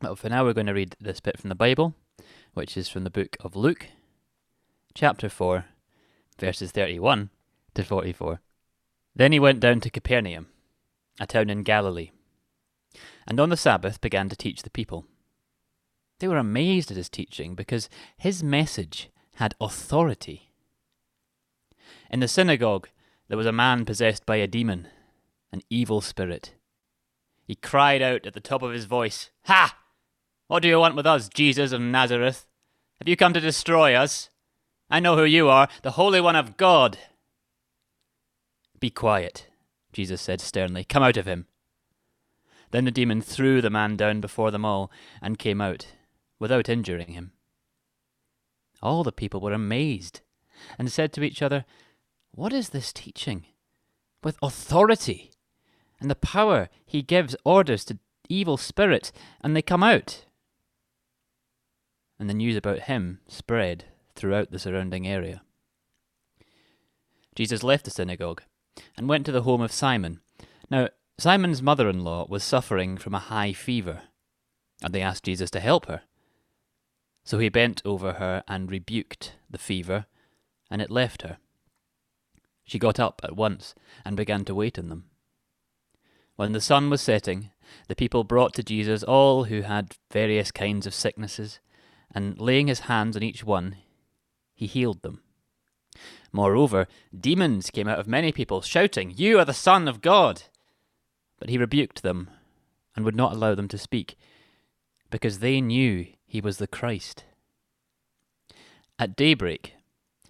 But for now, we're going to read this bit from the Bible, which is from the book of Luke, chapter 4, verses 31 to 44. Then he went down to Capernaum, a town in Galilee, and on the Sabbath began to teach the people. They were amazed at his teaching because his message had authority. In the synagogue, there was a man possessed by a demon, an evil spirit. He cried out at the top of his voice, Ha! What do you want with us, Jesus of Nazareth? Have you come to destroy us? I know who you are, the Holy One of God. Be quiet, Jesus said sternly. Come out of him. Then the demon threw the man down before them all and came out, without injuring him. All the people were amazed and said to each other, What is this teaching? With authority and the power he gives orders to evil spirits, and they come out. And the news about him spread throughout the surrounding area. Jesus left the synagogue and went to the home of Simon. Now, Simon's mother in law was suffering from a high fever, and they asked Jesus to help her. So he bent over her and rebuked the fever, and it left her. She got up at once and began to wait on them. When the sun was setting, the people brought to Jesus all who had various kinds of sicknesses, and laying his hands on each one, he healed them. Moreover, demons came out of many people, shouting, You are the Son of God! But he rebuked them and would not allow them to speak, because they knew he was the Christ. At daybreak,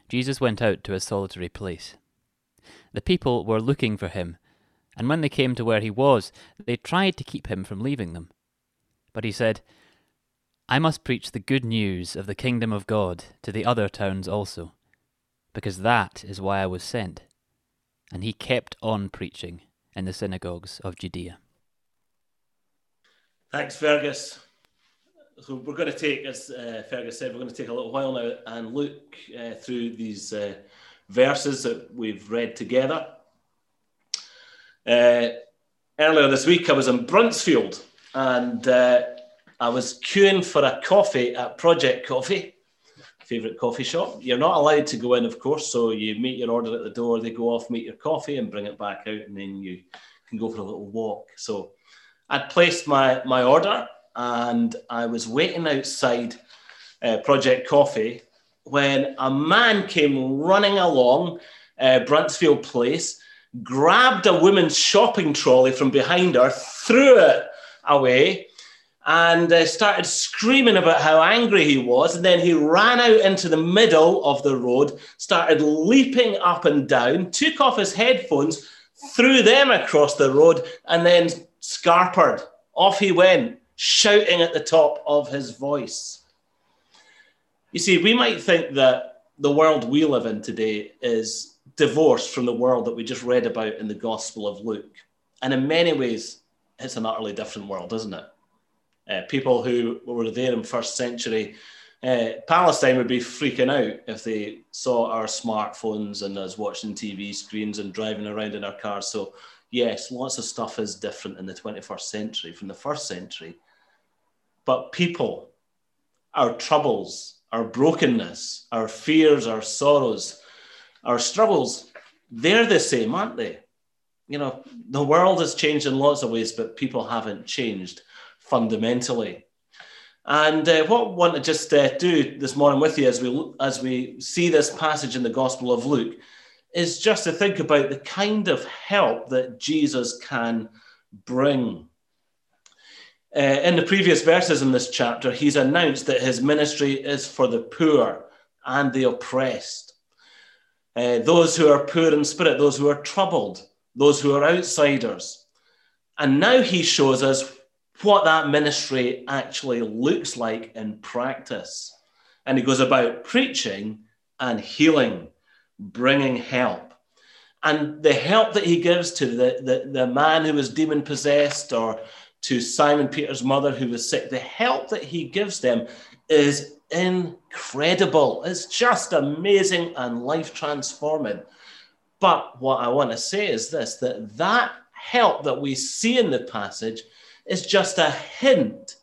Jesus went out to a solitary place. The people were looking for him, and when they came to where he was, they tried to keep him from leaving them. But he said, I must preach the good news of the kingdom of God to the other towns also because that is why I was sent. And he kept on preaching in the synagogues of Judea. Thanks, Fergus. So we're going to take, as uh, Fergus said, we're going to take a little while now and look uh, through these uh, verses that we've read together. Uh, earlier this week, I was in Bruntsfield and uh, I was queuing for a coffee at Project Coffee favourite coffee shop. You're not allowed to go in, of course, so you meet your order at the door, they go off, meet your coffee, and bring it back out, and then you can go for a little walk. So I'd placed my, my order and I was waiting outside uh, Project Coffee when a man came running along uh, Place, grabbed a woman's shopping trolley from behind her, threw it away, and uh, started screaming about how angry he was. And then he ran out into the middle of the road, started leaping up and down, took off his headphones, threw them across the road, and then scarpered. Off he went, shouting at the top of his voice. You see, we might think that the world we live in today is divorced from the world that we just read about in the Gospel of Luke. And in many ways, it's an utterly different world, isn't it? Uh, people who were there in first century uh, Palestine would be freaking out if they saw our smartphones and us watching TV screens and driving around in our cars. So, yes, lots of stuff is different in the 21st century from the first century. But people, our troubles, our brokenness, our fears, our sorrows, our struggles, they're the same, aren't they? You know, the world has changed in lots of ways, but people haven't changed fundamentally. And uh, what I want to just uh, do this morning with you as we, as we see this passage in the Gospel of Luke is just to think about the kind of help that Jesus can bring. Uh, in the previous verses in this chapter, he's announced that his ministry is for the poor and the oppressed, uh, those who are poor in spirit, those who are troubled, those who are outsiders. And now he shows us what that ministry actually looks like in practice. And he goes about preaching and healing, bringing help. And the help that he gives to the, the, the man who was demon possessed or to Simon Peter's mother who was sick, the help that he gives them is incredible. It's just amazing and life transforming. But what I want to say is this that that help that we see in the passage is just a hint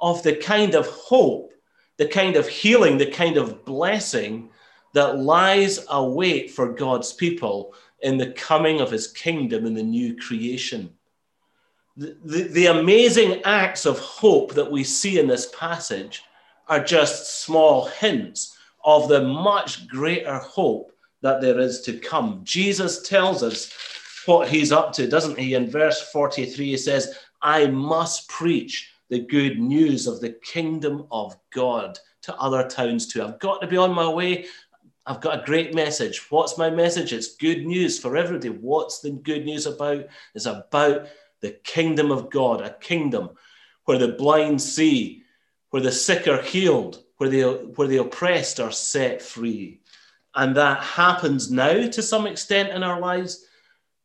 of the kind of hope, the kind of healing, the kind of blessing that lies await for God's people in the coming of his kingdom in the new creation. The, the, the, amazing acts of hope that we see in this passage are just small hints of the much greater hope that there is to come. Jesus tells us what he's up to, doesn't he? In verse 43, he says, I must preach the good news of the kingdom of God to other towns too. I've got to be on my way. I've got a great message. What's my message? It's good news for everybody. What's the good news about? It's about the kingdom of God, a kingdom where the blind see, where the sick are healed, where the, where the oppressed are set free. And that happens now to some extent in our lives.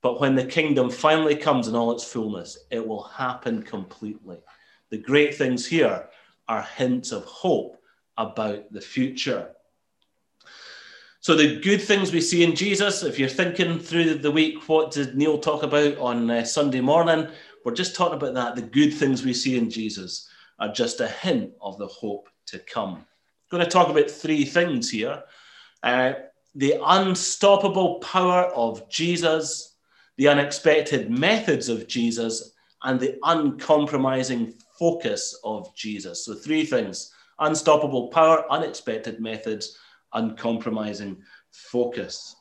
But when the kingdom finally comes in all its fullness, it will happen completely. The great things here are hints of hope about the future. So, the good things we see in Jesus, if you're thinking through the week, what did Neil talk about on uh, Sunday morning? We're just talking about that. The good things we see in Jesus are just a hint of the hope to come. I'm going to talk about three things here uh, the unstoppable power of Jesus, the unexpected methods of Jesus, and the uncompromising focus of Jesus. So, three things unstoppable power, unexpected methods, uncompromising focus.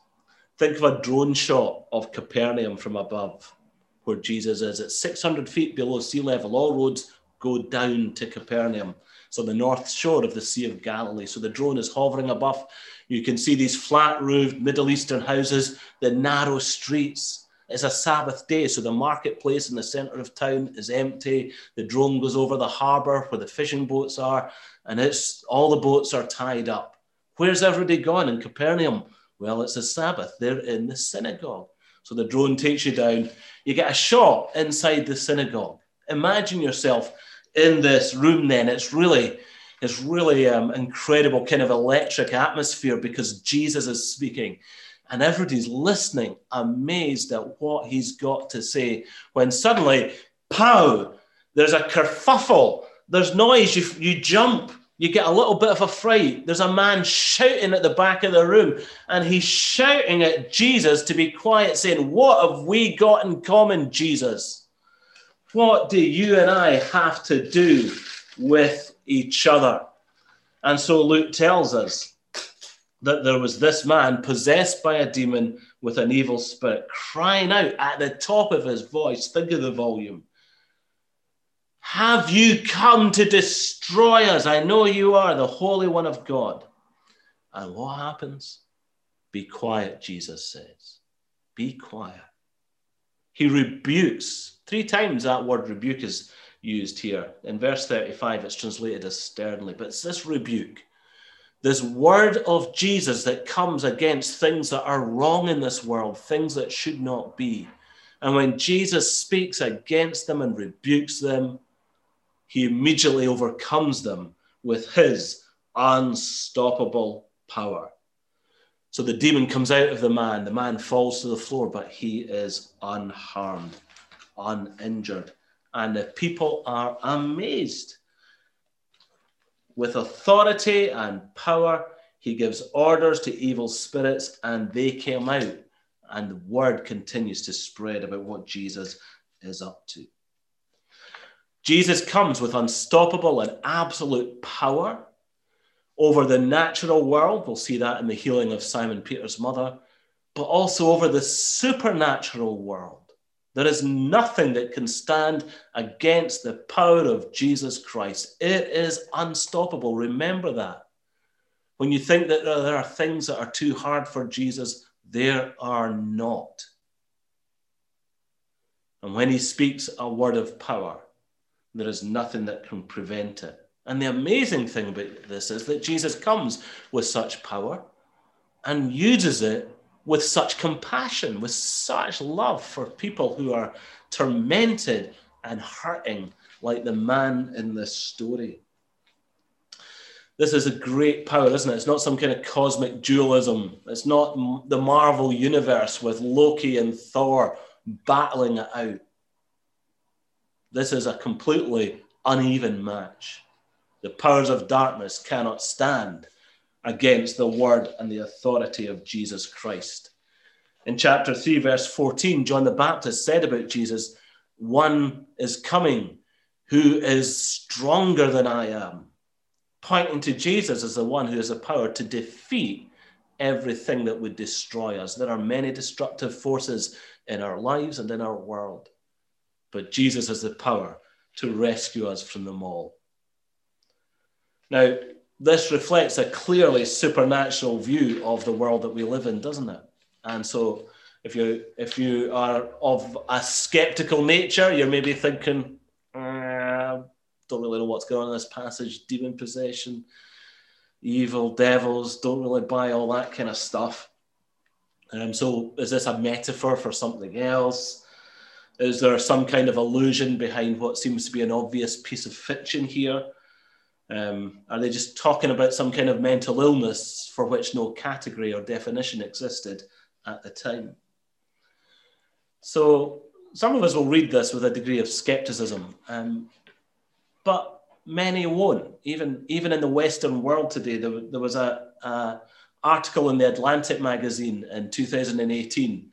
Think of a drone shot of Capernaum from above, where Jesus is. At 600 feet below sea level. All roads go down to Capernaum. So, the north shore of the Sea of Galilee. So, the drone is hovering above. You can see these flat roofed Middle Eastern houses, the narrow streets. It's a Sabbath day, so the marketplace in the center of town is empty. The drone goes over the harbor where the fishing boats are, and it's all the boats are tied up. Where's everybody gone in Capernaum? Well, it's a Sabbath. They're in the synagogue. So the drone takes you down. You get a shot inside the synagogue. Imagine yourself in this room then. It's really, it's really um, incredible kind of electric atmosphere because Jesus is speaking and everybody's listening, amazed at what he's got to say. When suddenly, pow, there's a kerfuffle, there's noise, you, you jump, you get a little bit of a fright. There's a man shouting at the back of the room, and he's shouting at Jesus to be quiet, saying, What have we got in common, Jesus? What do you and I have to do with each other? And so Luke tells us that there was this man possessed by a demon with an evil spirit, crying out at the top of his voice. Think of the volume have you come to destroy us? I know you are the Holy One of God. And what happens? Be quiet, Jesus says. Be quiet. He rebukes. Three times that word rebuke is used here. In verse 35, it's translated as sternly, but it's this rebuke, this word of Jesus that comes against things that are wrong in this world, things that should not be. And when Jesus speaks against them and rebukes them, he immediately overcomes them with his unstoppable power. So the demon comes out of the man. The man falls to the floor, but he is unharmed, uninjured. And the people are amazed. With authority and power, he gives orders to evil spirits, and they came out. And the word continues to spread about what Jesus is up to. Jesus comes with unstoppable and absolute power over the natural world. We'll see that in the healing of Simon Peter's mother, but also over the supernatural world. There is nothing that can stand against the power of Jesus Christ. It is unstoppable. Remember that. When you think that oh, there are things that are too hard for Jesus, there are not. And when he speaks a word of power, there is nothing that can prevent it. And the amazing thing about this is that Jesus comes with such power and uses it with such compassion, with such love for people who are tormented and hurting, like the man in this story. This is a great power, isn't it? It's not some kind of cosmic dualism. It's not the Marvel universe with Loki and Thor battling it out. This is a completely uneven match. The powers of darkness cannot stand against the word and the authority of Jesus Christ. In chapter 3, verse 14, John the Baptist said about Jesus, One is coming who is stronger than I am, pointing to Jesus as the one who has the power to defeat everything that would destroy us. There are many destructive forces in our lives and in our world, but Jesus has the power to rescue us from them all. Now, this reflects a clearly supernatural view of the world that we live in, doesn't it? And so, if you if you are of a skeptical nature, you're maybe thinking, uh, don't really know what's going on in this passage, demon possession, evil devils, don't really buy all that kind of stuff. Um, so, is this a metaphor for something else? Is there some kind of illusion behind what seems to be an obvious piece of fiction here? Um, are they just talking about some kind of mental illness for which no category or definition existed at the time? So some of us will read this with a degree of skepticism, um, but many won't. Even, even in the Western world today, there, there was a, article in the Atlantic magazine in 2018,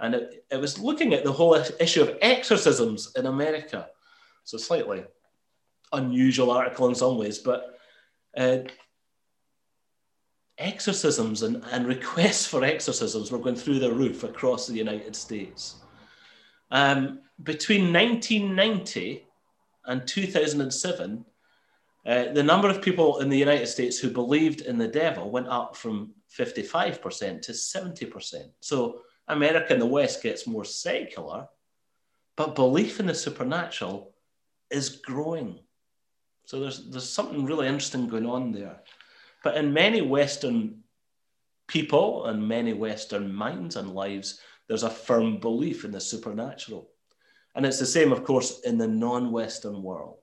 and it, it was looking at the whole issue of exorcisms in America. So slightly unusual article in some ways, but uh, exorcisms and, and requests for exorcisms were going through the roof across the United States. Um, between 1990 and 2007, uh, the number of people in the United States who believed in the devil went up from 55% to 70%. So America and the West gets more secular, but belief in the supernatural is growing. So there's, there's something really interesting going on there. But in many Western people and many Western minds and lives, there's a firm belief in the supernatural. And it's the same, of course, in the non Western world.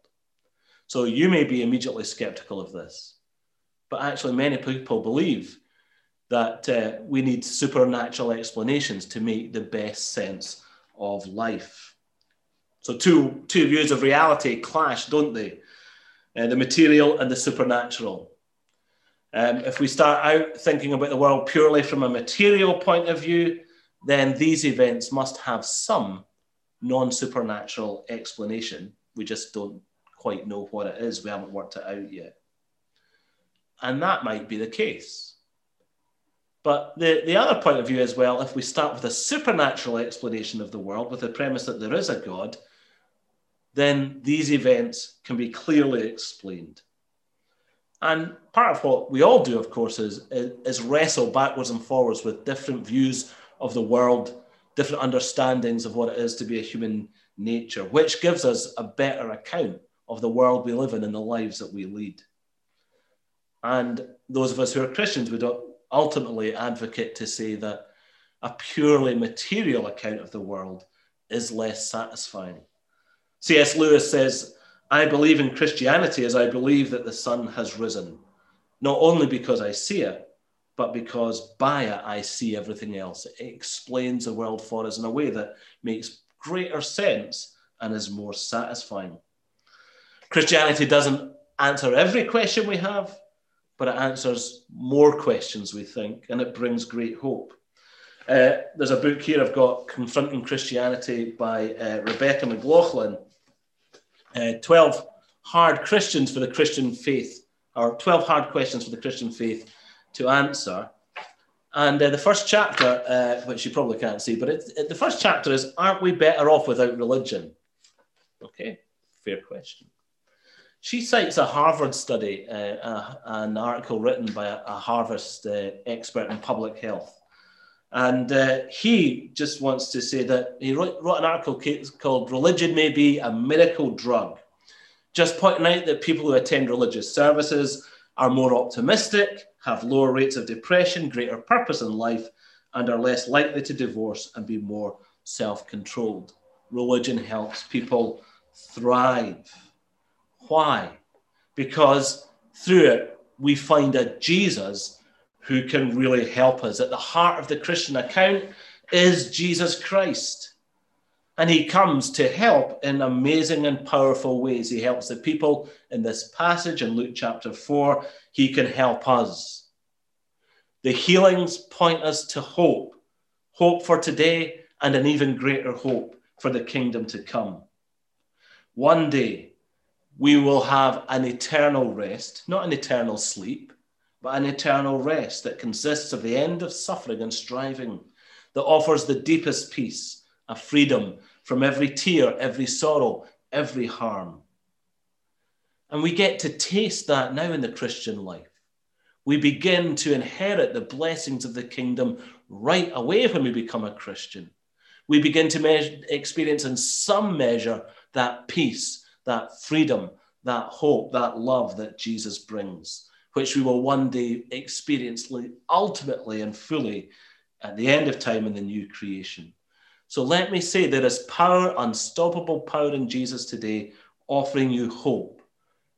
So you may be immediately skeptical of this, but actually, many people believe that uh, we need supernatural explanations to make the best sense of life. So, two, two views of reality clash, don't they? Uh, the material and the supernatural. Um, if we start out thinking about the world purely from a material point of view, then these events must have some non supernatural explanation. We just don't quite know what it is. We haven't worked it out yet. And that might be the case. But the, the other point of view as well, if we start with a supernatural explanation of the world, with the premise that there is a God, then these events can be clearly explained. And part of what we all do, of course, is, is wrestle backwards and forwards with different views of the world, different understandings of what it is to be a human nature, which gives us a better account of the world we live in and the lives that we lead. And those of us who are Christians would ultimately advocate to say that a purely material account of the world is less satisfying. C.S. Lewis says, I believe in Christianity as I believe that the sun has risen, not only because I see it, but because by it I see everything else. It explains the world for us in a way that makes greater sense and is more satisfying. Christianity doesn't answer every question we have, but it answers more questions, we think, and it brings great hope. Uh, there's a book here I've got, Confronting Christianity by uh, Rebecca McLaughlin uh, 12 hard Christians for the Christian faith, or 12 hard questions for the Christian faith to answer. And uh, the first chapter, uh, which you probably can't see, but it, it, the first chapter is Aren't we better off without religion? Okay, fair question. She cites a Harvard study, uh, an article written by a, a Harvard uh, expert in public health. And uh, he just wants to say that he wrote, wrote an article called Religion May Be a Miracle Drug, just pointing out that people who attend religious services are more optimistic, have lower rates of depression, greater purpose in life, and are less likely to divorce and be more self controlled. Religion helps people thrive. Why? Because through it, we find a Jesus who can really help us. At the heart of the Christian account is Jesus Christ. And he comes to help in amazing and powerful ways. He helps the people in this passage in Luke chapter 4. He can help us. The healings point us to hope hope for today and an even greater hope for the kingdom to come. One day, we will have an eternal rest, not an eternal sleep, but an eternal rest that consists of the end of suffering and striving, that offers the deepest peace, a freedom from every tear, every sorrow, every harm. And we get to taste that now in the Christian life. We begin to inherit the blessings of the kingdom right away when we become a Christian. We begin to me- experience in some measure that peace, that freedom, that hope, that love that Jesus brings, which we will one day experience ultimately and fully at the end of time in the new creation. So let me say there is power, unstoppable power in Jesus today, offering you hope.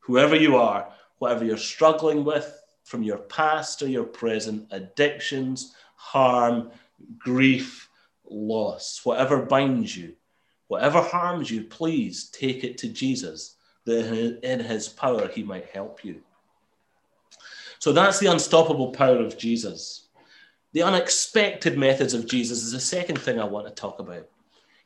Whoever you are, whatever you're struggling with from your past or your present, addictions, harm, grief, loss, whatever binds you, whatever harms you, please take it to Jesus, that in his power he might help you. So that's the unstoppable power of Jesus. The unexpected methods of Jesus is the second thing I want to talk about.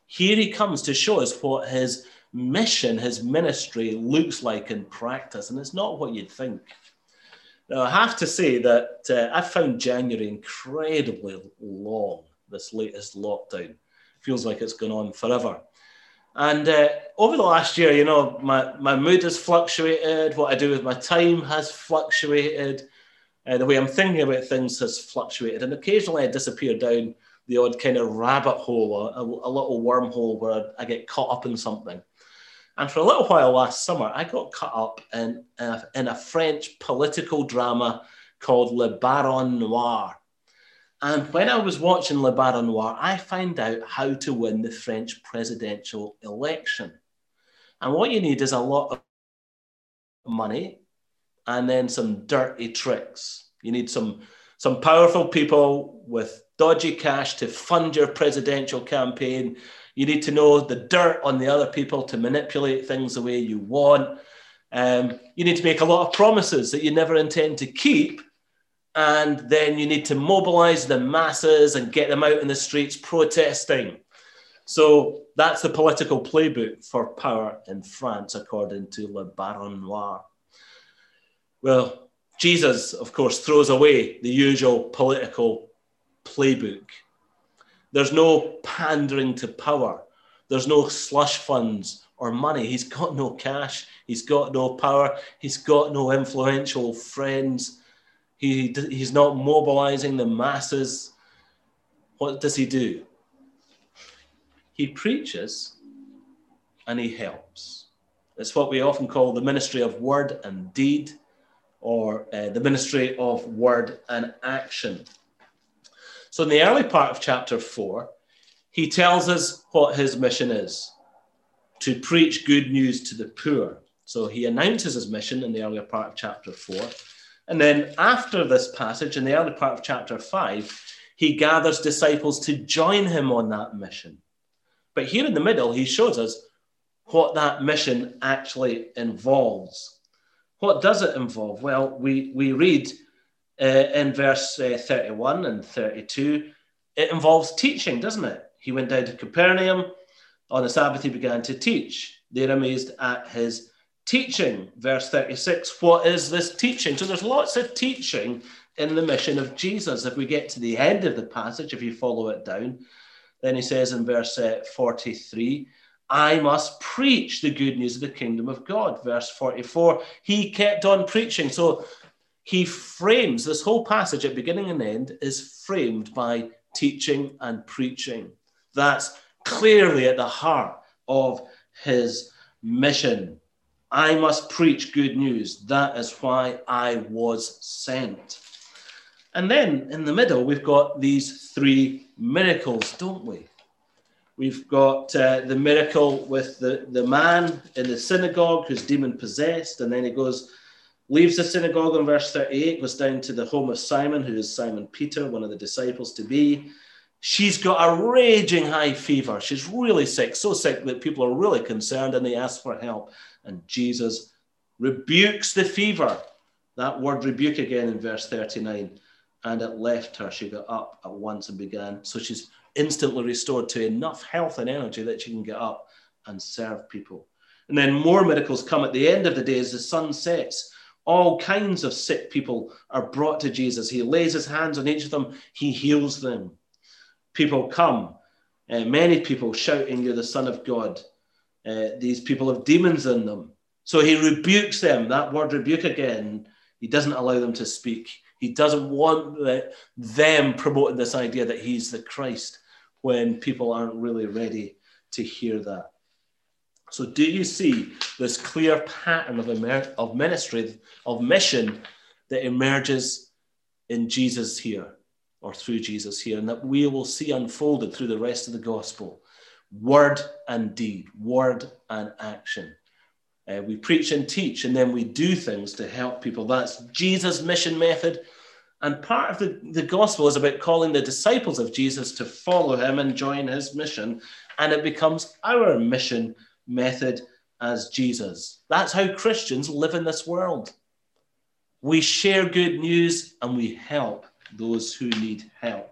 Here he comes to show us what his mission, his ministry looks like in practice, and it's not what you'd think. Now, I have to say that uh, I found January incredibly long, this latest lockdown. Feels like it's gone on forever. And uh, over the last year, you know, my, my mood has fluctuated, what I do with my time has fluctuated. Uh, the way I'm thinking about things has fluctuated, and occasionally I disappear down the odd kind of rabbit hole, a, a little wormhole where I get caught up in something. And for a little while last summer, I got caught up in, in, a, in a French political drama called Le Baron Noir. And when I was watching Le Baron Noir, I found out how to win the French presidential election. And what you need is a lot of money and then some dirty tricks. You need some, some powerful people with dodgy cash to fund your presidential campaign. You need to know the dirt on the other people to manipulate things the way you want. Um, you need to make a lot of promises that you never intend to keep. And then you need to mobilize the masses and get them out in the streets protesting. So that's the political playbook for power in France, according to Le Baron Noir. Well, Jesus, of course, throws away the usual political playbook. There's no pandering to power. There's no slush funds or money. He's got no cash. He's got no power. He's got no influential friends. He, he's not mobilizing the masses. What does he do? He preaches and he helps. It's what we often call the ministry of word and deed or uh, the ministry of word and action. So, in the early part of chapter 4, he tells us what his mission is to preach good news to the poor. So, he announces his mission in the earlier part of chapter 4. And then, after this passage, in the early part of chapter 5, he gathers disciples to join him on that mission. But here in the middle, he shows us what that mission actually involves. What does it involve? Well, we, we read uh, in verse uh, 31 and 32, it involves teaching, doesn't it? He went down to Capernaum. On the Sabbath, he began to teach. They're amazed at his teaching. Verse 36 What is this teaching? So there's lots of teaching in the mission of Jesus. If we get to the end of the passage, if you follow it down, then he says in verse uh, 43 I must preach the good news of the kingdom of God. Verse 44, he kept on preaching. So he frames this whole passage at beginning and end is framed by teaching and preaching. That's clearly at the heart of his mission. I must preach good news. That is why I was sent. And then in the middle, we've got these three miracles, don't we? We've got uh, the miracle with the, the man in the synagogue who's demon possessed, and then he goes, leaves the synagogue in verse 38, goes down to the home of Simon, who is Simon Peter, one of the disciples to be, She's got a raging high fever. She's really sick, so sick that people are really concerned and they ask for help. And Jesus rebukes the fever. That word rebuke again in verse 39. And it left her. She got up at once and began. So she's instantly restored to enough health and energy that she can get up and serve people. And then more miracles come at the end of the day as the sun sets. All kinds of sick people are brought to Jesus. He lays his hands on each of them, he heals them people come, uh, many people shouting, You're the Son of God. Uh, these people have demons in them. So he rebukes them. That word rebuke again, he doesn't allow them to speak. He doesn't want the, them promoting this idea that he's the Christ when people aren't really ready to hear that. So, do you see this clear pattern of, emer- of ministry, of mission that emerges in Jesus here? Or through Jesus here, and that we will see unfolded through the rest of the gospel word and deed, word and action. Uh, we preach and teach, and then we do things to help people. That's Jesus' mission method. And part of the, the gospel is about calling the disciples of Jesus to follow him and join his mission. And it becomes our mission method as Jesus. That's how Christians live in this world. We share good news and we help those who need help.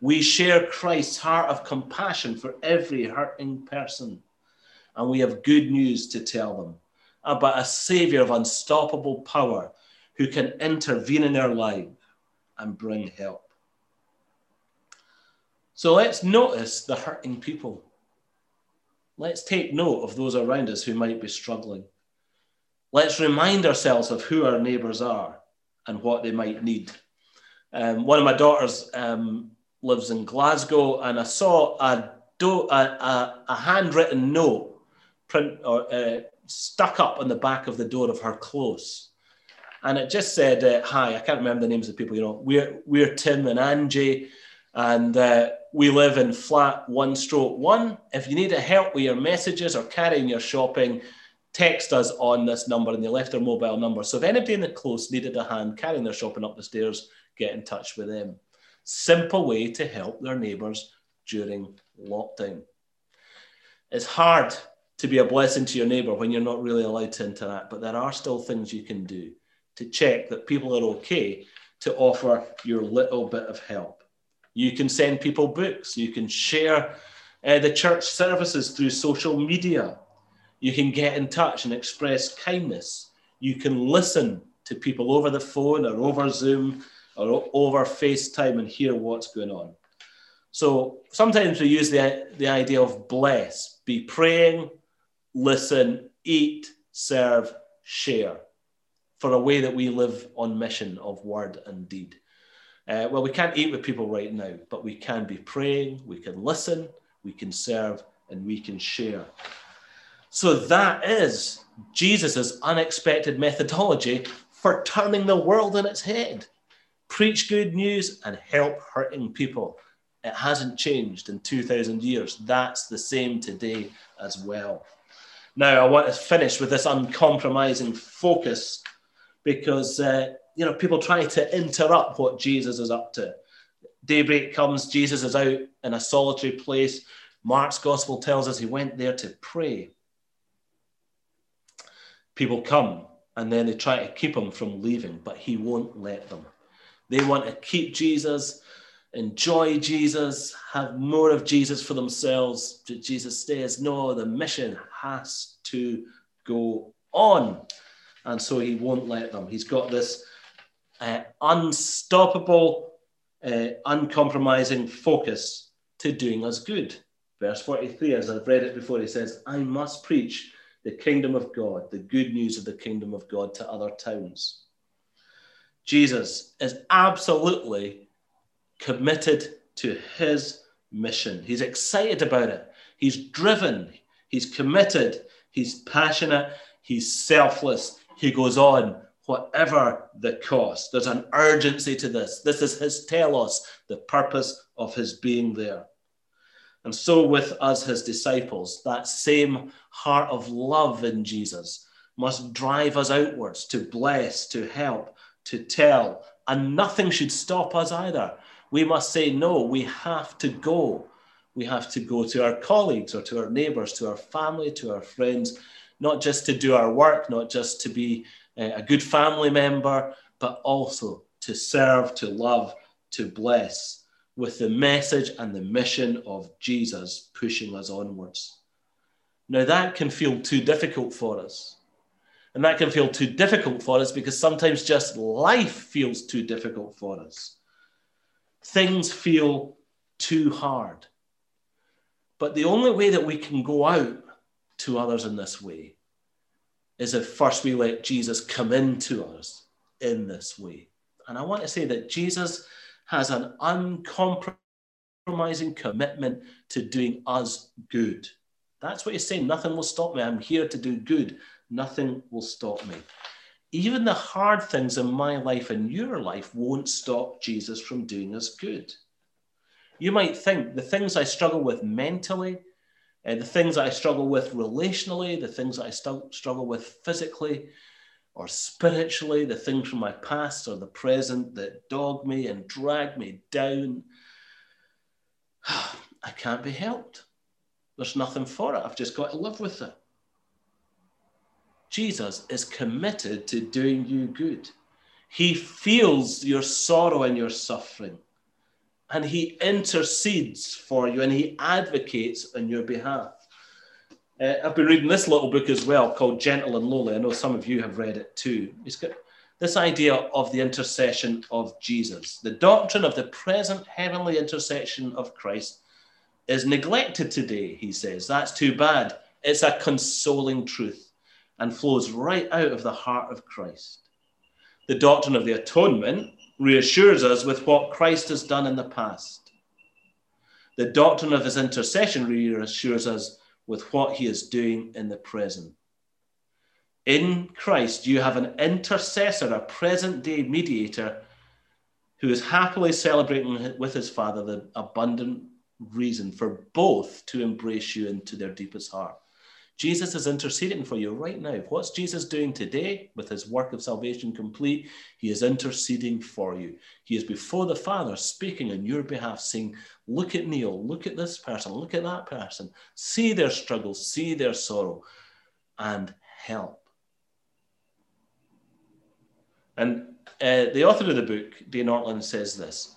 We share Christ's heart of compassion for every hurting person, and we have good news to tell them about a Savior of unstoppable power who can intervene in their life and bring help. So let's notice the hurting people. Let's take note of those around us who might be struggling. Let's remind ourselves of who our neighbours are and what they might need. Um, one of my daughters um, lives in Glasgow, and I saw a, do, a, a, a handwritten note print or uh, stuck up on the back of the door of her close, and it just said, uh, "Hi." I can't remember the names of people. You know, we're we're Tim and Angie, and uh, we live in flat one stroke one. If you need a help with your messages or carrying your shopping, text us on this number. And they left their mobile number. So if anybody in the close needed a hand carrying their shopping up the stairs, get in touch with them. Simple way to help their neighbours during lockdown. It's hard to be a blessing to your neighbour when you're not really allowed to interact, but there are still things you can do to check that people are okay to offer your little bit of help. You can send people books, you can share uh, the church services through social media, you can get in touch and express kindness, you can listen to people over the phone or over Zoom or over FaceTime and hear what's going on. So sometimes we use the, the idea of bless, be praying, listen, eat, serve, share for a way that we live on mission of word and deed. Uh, well, we can't eat with people right now, but we can be praying, we can listen, we can serve, and we can share. So that is Jesus's unexpected methodology for turning the world on its head preach good news and help hurting people. It hasn't changed in 2,000 years. That's the same today as well. Now, I want to finish with this uncompromising focus because, uh, you know, people try to interrupt what Jesus is up to. Daybreak comes, Jesus is out in a solitary place. Mark's gospel tells us he went there to pray. People come and then they try to keep him from leaving, but he won't let them. They want to keep Jesus, enjoy Jesus, have more of Jesus for themselves. Jesus says, no, the mission has to go on. And so he won't let them. He's got this uh, unstoppable, uh, uncompromising focus to doing us good. Verse 43, as I've read it before, he says, I must preach the kingdom of God, the good news of the kingdom of God to other towns. Jesus is absolutely committed to his mission. He's excited about it. He's driven. He's committed. He's passionate. He's selfless. He goes on, whatever the cost. There's an urgency to this. This is his telos, the purpose of his being there. And so, with us, his disciples, that same heart of love in Jesus must drive us outwards to bless, to help, to tell, and nothing should stop us either. We must say, no, we have to go. We have to go to our colleagues or to our neighbors, to our family, to our friends, not just to do our work, not just to be eh, a good family member, but also to serve, to love, to bless with the message and the mission of Jesus pushing us onwards. Now, that can feel too difficult for us. And that can feel too difficult for us because sometimes just life feels too difficult for us. Things feel too hard. But the only way that we can go out to others in this way is if first we let Jesus come into us in this way. And I want to say that Jesus has an uncompromising commitment to doing us good. That's what he's saying. Nothing will stop me. I'm here to do good. Nothing will stop me. Even the hard things in my life and your life won't stop Jesus from doing us good. You might think the things I struggle with mentally, uh, the things I struggle with relationally, the things I st- struggle with physically or spiritually, the things from my past or the present that dog me and drag me down, I can't be helped. There's nothing for it. I've just got to live with it. Jesus is committed to doing you good. He feels your sorrow and your suffering, and he intercedes for you and he advocates on your behalf. Uh, I've been reading this little book as well called Gentle and Lowly. I know some of you have read it too. It's got this idea of the intercession of Jesus. The doctrine of the present heavenly intercession of Christ is neglected today, he says. That's too bad. It's a consoling truth and flows right out of the heart of Christ. The doctrine of the atonement reassures us with what Christ has done in the past. The doctrine of his intercession reassures us with what he is doing in the present. In Christ, you have an intercessor, a present day mediator who is happily celebrating with his Father the abundant reason for both to embrace you into their deepest heart. Jesus is interceding for you right now. What's Jesus doing today with his work of salvation complete? He is interceding for you. He is before the Father speaking on your behalf, saying, Look at Neil, look at this person, look at that person. See their struggle, see their sorrow, and help. And uh, the author of the book, Dane Ortlund, says this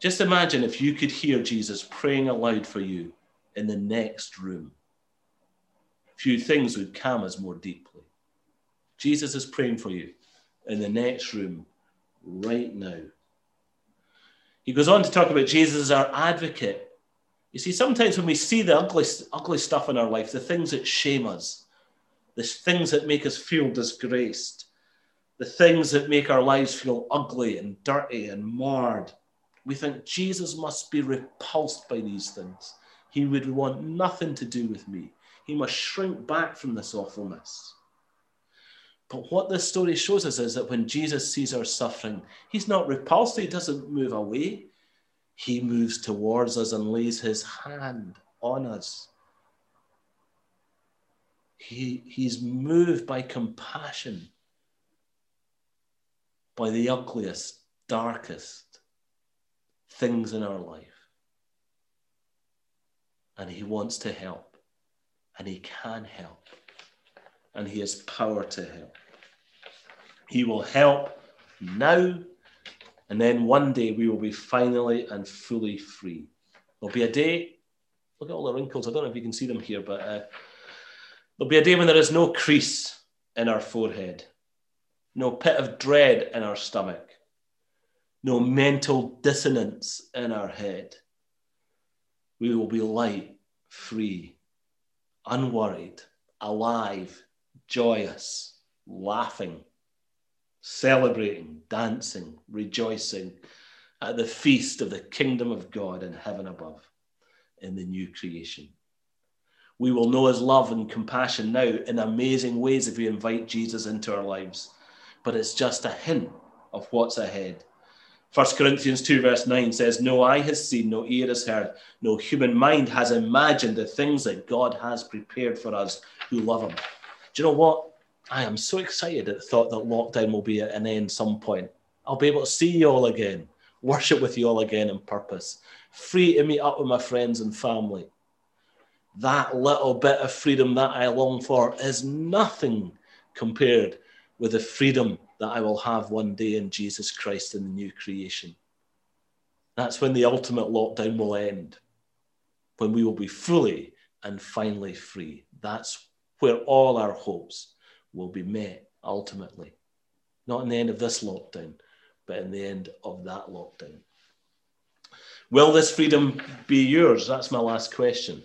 Just imagine if you could hear Jesus praying aloud for you in the next room few things would calm us more deeply. Jesus is praying for you in the next room right now. He goes on to talk about Jesus as our advocate. You see, sometimes when we see the ugly, ugly stuff in our life, the things that shame us, the things that make us feel disgraced, the things that make our lives feel ugly and dirty and marred, we think Jesus must be repulsed by these things. He would want nothing to do with me. He must shrink back from this awfulness. But what this story shows us is that when Jesus sees our suffering, he's not repulsed, he doesn't move away. He moves towards us and lays his hand on us. He, he's moved by compassion, by the ugliest, darkest things in our life. And he wants to help and He can help, and He has power to help. He will help now, and then one day we will be finally and fully free. There'll be a day, look at all the wrinkles. I don't know if you can see them here, but uh, there'll be a day when there is no crease in our forehead, no pit of dread in our stomach, no mental dissonance in our head. We will be light, free, unworried, alive, joyous, laughing, celebrating, dancing, rejoicing at the feast of the kingdom of God in heaven above in the new creation. We will know his love and compassion now in amazing ways if we invite Jesus into our lives. But it's just a hint of what's ahead. 1 Corinthians 2, verse 9 says, No eye has seen, no ear has heard, no human mind has imagined the things that God has prepared for us who love Him. Do you know what? I am so excited at the thought that lockdown will be at an end some point. I'll be able to see you all again. worship with you all again in purpose, free to meet up with my friends and family. That little bit of freedom that I long for is nothing compared with the freedom that I will have one day in Jesus Christ in the new creation. That's when the ultimate lockdown will end, when we will be fully and finally free. That's where all our hopes will be met ultimately. Not in the end of this lockdown, but in the end of that lockdown. Will this freedom be yours? That's my last question.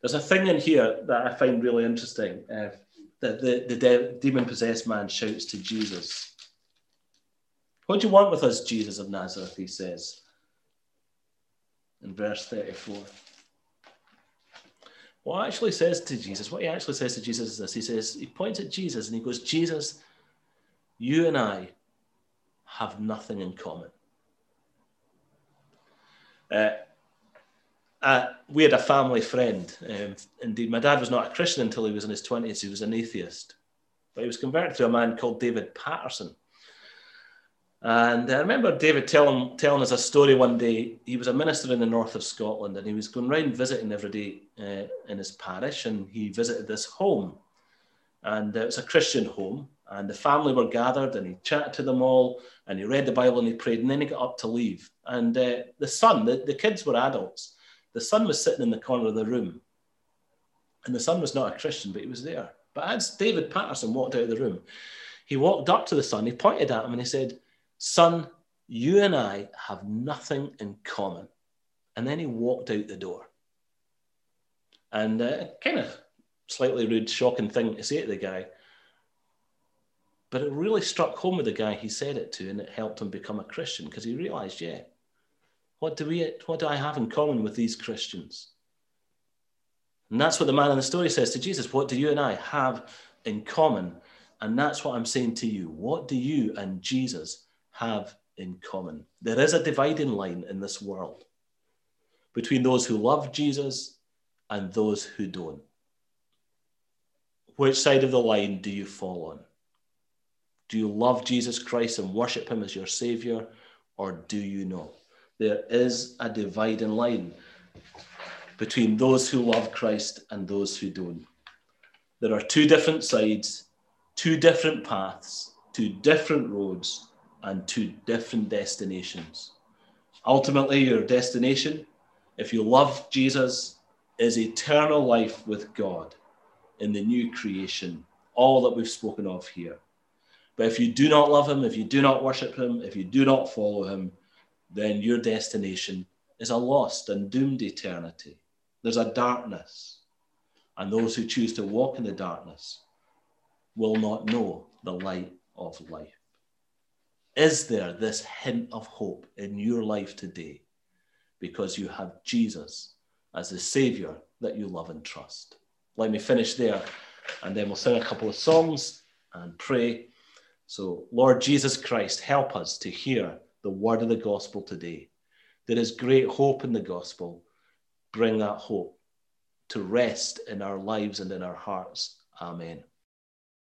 There's a thing in here that I find really interesting. Uh, that the, the de- demon possessed man shouts to Jesus. What do you want with us, Jesus of Nazareth? He says in verse 34. What actually says to Jesus, what he actually says to Jesus is this He says, He points at Jesus and he goes, Jesus, you and I have nothing in common. Uh, uh, we had a family friend. Um, indeed, my dad was not a Christian until he was in his 20s. He was an atheist. But he was converted to a man called David Patterson. And I remember David telling, telling us a story one day. He was a minister in the north of Scotland and he was going around visiting every day uh, in his parish. And he visited this home. And uh, it was a Christian home. And the family were gathered and he chatted to them all and he read the Bible and he prayed. And then he got up to leave. And uh, the son, the, the kids were adults. The son was sitting in the corner of the room. And the son was not a Christian, but he was there. But as David Patterson walked out of the room, he walked up to the son, he pointed at him and he said, Son, you and I have nothing in common. And then he walked out the door. And uh, kind of slightly rude, shocking thing to say to the guy. But it really struck home with the guy he said it to, and it helped him become a Christian because he realized, yeah, what do we what do I have in common with these Christians? And that's what the man in the story says to Jesus. What do you and I have in common? And that's what I'm saying to you. What do you and Jesus have in common? There is a dividing line in this world between those who love Jesus and those who don't. Which side of the line do you fall on? Do you love Jesus Christ and worship him as your Savior, or do you not? There is a dividing line between those who love Christ and those who don't. There are two different sides, two different paths, two different roads, and two different destinations. Ultimately, your destination, if you love Jesus, is eternal life with God in the new creation, all that we've spoken of here. But if you do not love him, if you do not worship him, if you do not follow him, then your destination is a lost and doomed eternity. There's a darkness, and those who choose to walk in the darkness will not know the light of life. Is there this hint of hope in your life today because you have Jesus as the Savior that you love and trust? Let me finish there, and then we'll sing a couple of songs and pray. So, Lord Jesus Christ, help us to hear the word of the gospel today. There is great hope in the gospel. Bring that hope to rest in our lives and in our hearts. Amen.